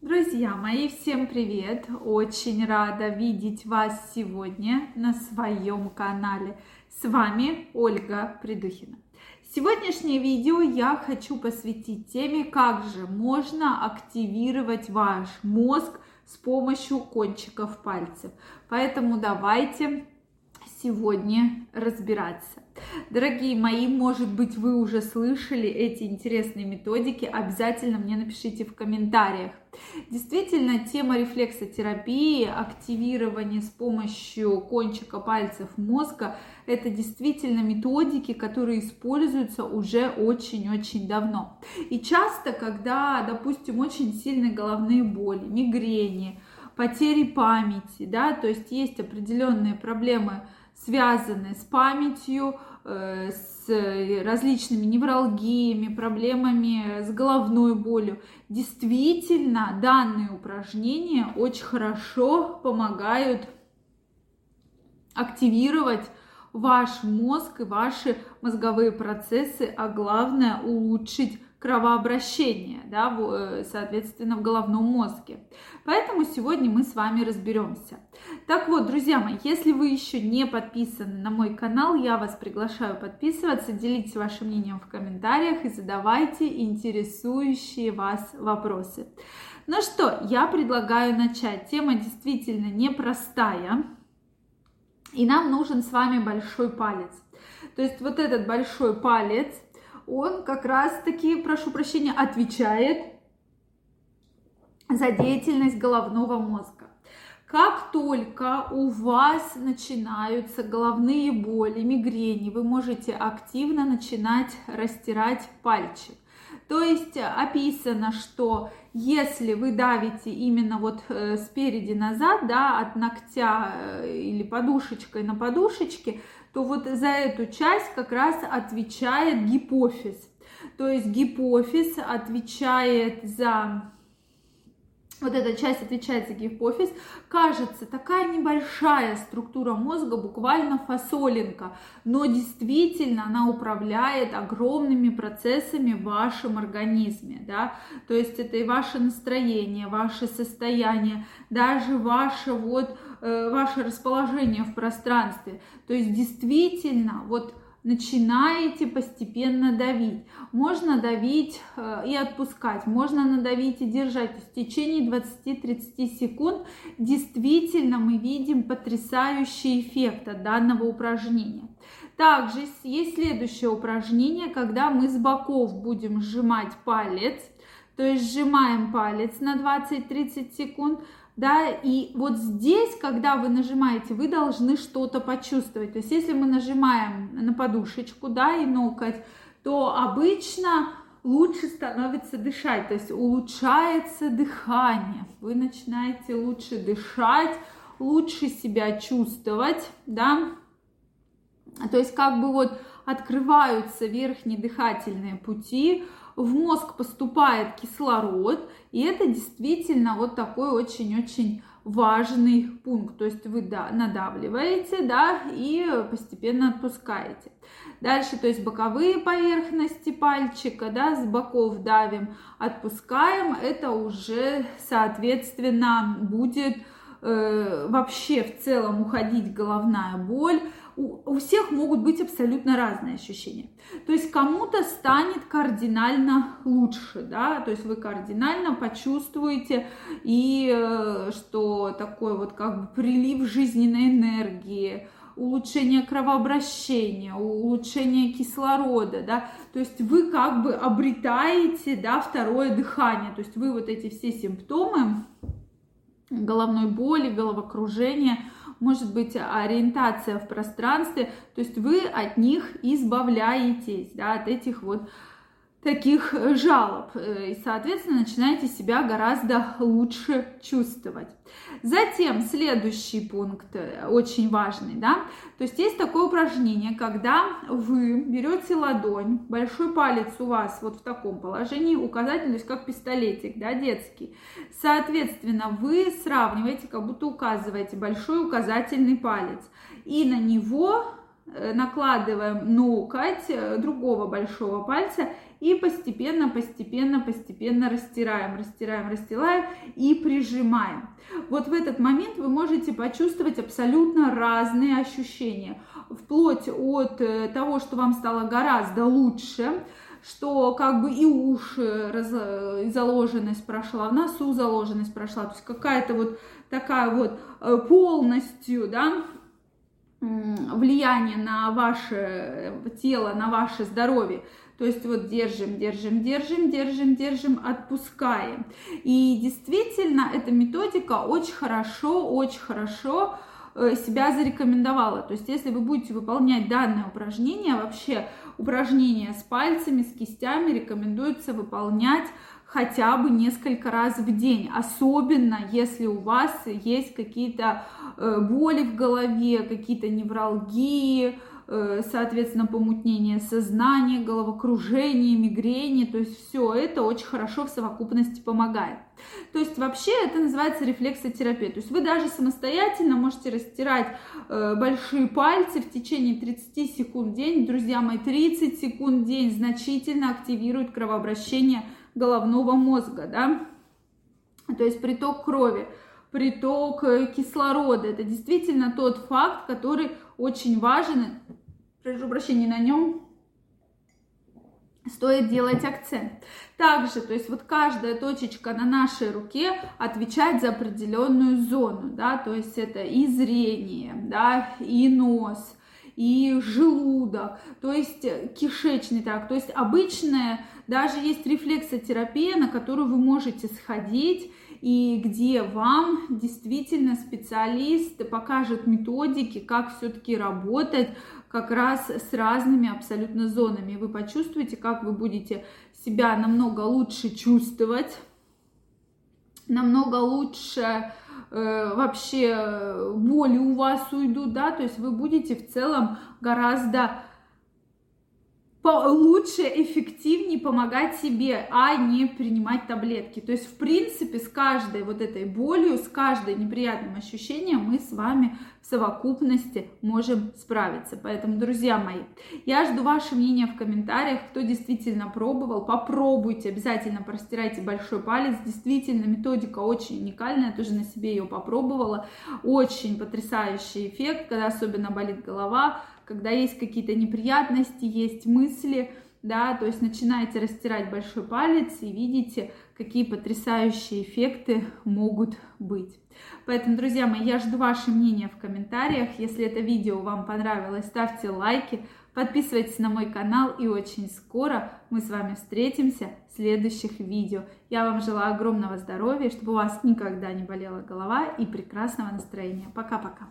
Друзья мои, всем привет! Очень рада видеть вас сегодня на своем канале. С вами Ольга Придухина. Сегодняшнее видео я хочу посвятить теме, как же можно активировать ваш мозг с помощью кончиков пальцев. Поэтому давайте сегодня разбираться. Дорогие мои, может быть, вы уже слышали эти интересные методики, обязательно мне напишите в комментариях. Действительно, тема рефлексотерапии, активирование с помощью кончика пальцев мозга, это действительно методики, которые используются уже очень-очень давно. И часто, когда, допустим, очень сильные головные боли, мигрени, потери памяти, да, то есть есть определенные проблемы связанные с памятью, э, с различными невралгиями, проблемами с головной болью. Действительно, данные упражнения очень хорошо помогают активировать ваш мозг и ваши мозговые процессы, а главное улучшить кровообращение, да, э, соответственно, в головном мозге. Поэтому сегодня мы с вами разберемся. Так вот, друзья мои, если вы еще не подписаны на мой канал, я вас приглашаю подписываться, делитесь вашим мнением в комментариях и задавайте интересующие вас вопросы. Ну что, я предлагаю начать. Тема действительно непростая, и нам нужен с вами большой палец. То есть вот этот большой палец – он как раз-таки, прошу прощения, отвечает за деятельность головного мозга. Как только у вас начинаются головные боли, мигрени, вы можете активно начинать растирать пальчик. То есть описано, что если вы давите именно вот э, спереди назад, да, от ногтя э, или подушечкой на подушечке, то вот за эту часть как раз отвечает гипофиз. То есть гипофиз отвечает за вот эта часть отвечает за гипофиз, кажется такая небольшая структура мозга, буквально фасолинка, но действительно она управляет огромными процессами в вашем организме, да, то есть это и ваше настроение, ваше состояние, даже ваше вот Э, ваше расположение в пространстве. То есть действительно вот начинаете постепенно давить. Можно давить э, и отпускать, можно надавить и держать. В течение 20-30 секунд действительно мы видим потрясающий эффект от данного упражнения. Также есть следующее упражнение, когда мы с боков будем сжимать палец, то есть сжимаем палец на 20-30 секунд, да, и вот здесь, когда вы нажимаете, вы должны что-то почувствовать. То есть, если мы нажимаем на подушечку, да, и ноготь, то обычно лучше становится дышать, то есть улучшается дыхание, вы начинаете лучше дышать, лучше себя чувствовать, да, то есть как бы вот открываются верхние дыхательные пути, в мозг поступает кислород, и это действительно вот такой очень-очень важный пункт. То есть вы да, надавливаете, да, и постепенно отпускаете. Дальше, то есть боковые поверхности пальчика, да, с боков давим, отпускаем. Это уже, соответственно, будет э, вообще в целом уходить головная боль, у, всех могут быть абсолютно разные ощущения. То есть кому-то станет кардинально лучше, да, то есть вы кардинально почувствуете и э, что такой вот как бы прилив жизненной энергии, улучшение кровообращения, улучшение кислорода, да, то есть вы как бы обретаете, да, второе дыхание, то есть вы вот эти все симптомы головной боли, головокружения, может быть ориентация в пространстве, то есть вы от них избавляетесь, да, от этих вот таких жалоб. Э, и, соответственно, начинаете себя гораздо лучше чувствовать. Затем следующий пункт э, очень важный, да, то есть есть такое упражнение, когда вы берете ладонь, большой палец у вас вот в таком положении, указательный, то есть как пистолетик, да, детский. Соответственно, вы сравниваете, как будто указываете большой указательный палец, и на него э, накладываем ноготь другого большого пальца и постепенно, постепенно, постепенно растираем, растираем, растираем и прижимаем. Вот в этот момент вы можете почувствовать абсолютно разные ощущения, вплоть от того, что вам стало гораздо лучше, что как бы и уши раз, заложенность прошла, в носу заложенность прошла, то есть какая-то вот такая вот э, полностью, да, влияние на ваше тело, на ваше здоровье. То есть вот держим, держим, держим, держим, держим, отпускаем. И действительно, эта методика очень хорошо, очень хорошо Э, себя зарекомендовала. То есть, если вы будете выполнять данное упражнение, вообще упражнения с пальцами, с кистями рекомендуется выполнять хотя бы несколько раз в день, особенно если у вас есть какие-то э, боли в голове, какие-то невралгии, Э, соответственно, помутнение сознания, головокружение, мигрени, то есть все это очень хорошо в совокупности помогает. То есть вообще это называется рефлексотерапия. То есть вы даже самостоятельно можете растирать э, большие пальцы в течение 30 секунд в день. Друзья мои, 30 секунд в день значительно активирует кровообращение головного мозга, да, то есть приток крови приток э, кислорода. Это действительно тот факт, который очень важен. Прошу прощения, на нем стоит делать акцент. Также, то есть вот каждая точечка на нашей руке отвечает за определенную зону, да, то есть это и зрение, да, и нос, и желудок, то есть кишечный тракт, то есть обычная, даже есть рефлексотерапия, на которую вы можете сходить и где вам действительно специалист покажет методики, как все-таки работать как раз с разными абсолютно зонами. Вы почувствуете, как вы будете себя намного лучше чувствовать, намного лучше э, вообще боли у вас уйдут, да, то есть вы будете в целом гораздо лучше, эффективнее помогать себе, а не принимать таблетки. То есть, в принципе, с каждой вот этой болью, с каждым неприятным ощущением мы с вами в совокупности можем справиться. Поэтому, друзья мои, я жду ваше мнение в комментариях, кто действительно пробовал, попробуйте, обязательно простирайте большой палец, действительно методика очень уникальная, я тоже на себе ее попробовала, очень потрясающий эффект, когда особенно болит голова, когда есть какие-то неприятности, есть мысли, да, то есть начинаете растирать большой палец и видите, какие потрясающие эффекты могут быть. Поэтому, друзья мои, я жду ваше мнение в комментариях. Если это видео вам понравилось, ставьте лайки, подписывайтесь на мой канал и очень скоро мы с вами встретимся в следующих видео. Я вам желаю огромного здоровья, чтобы у вас никогда не болела голова и прекрасного настроения. Пока-пока.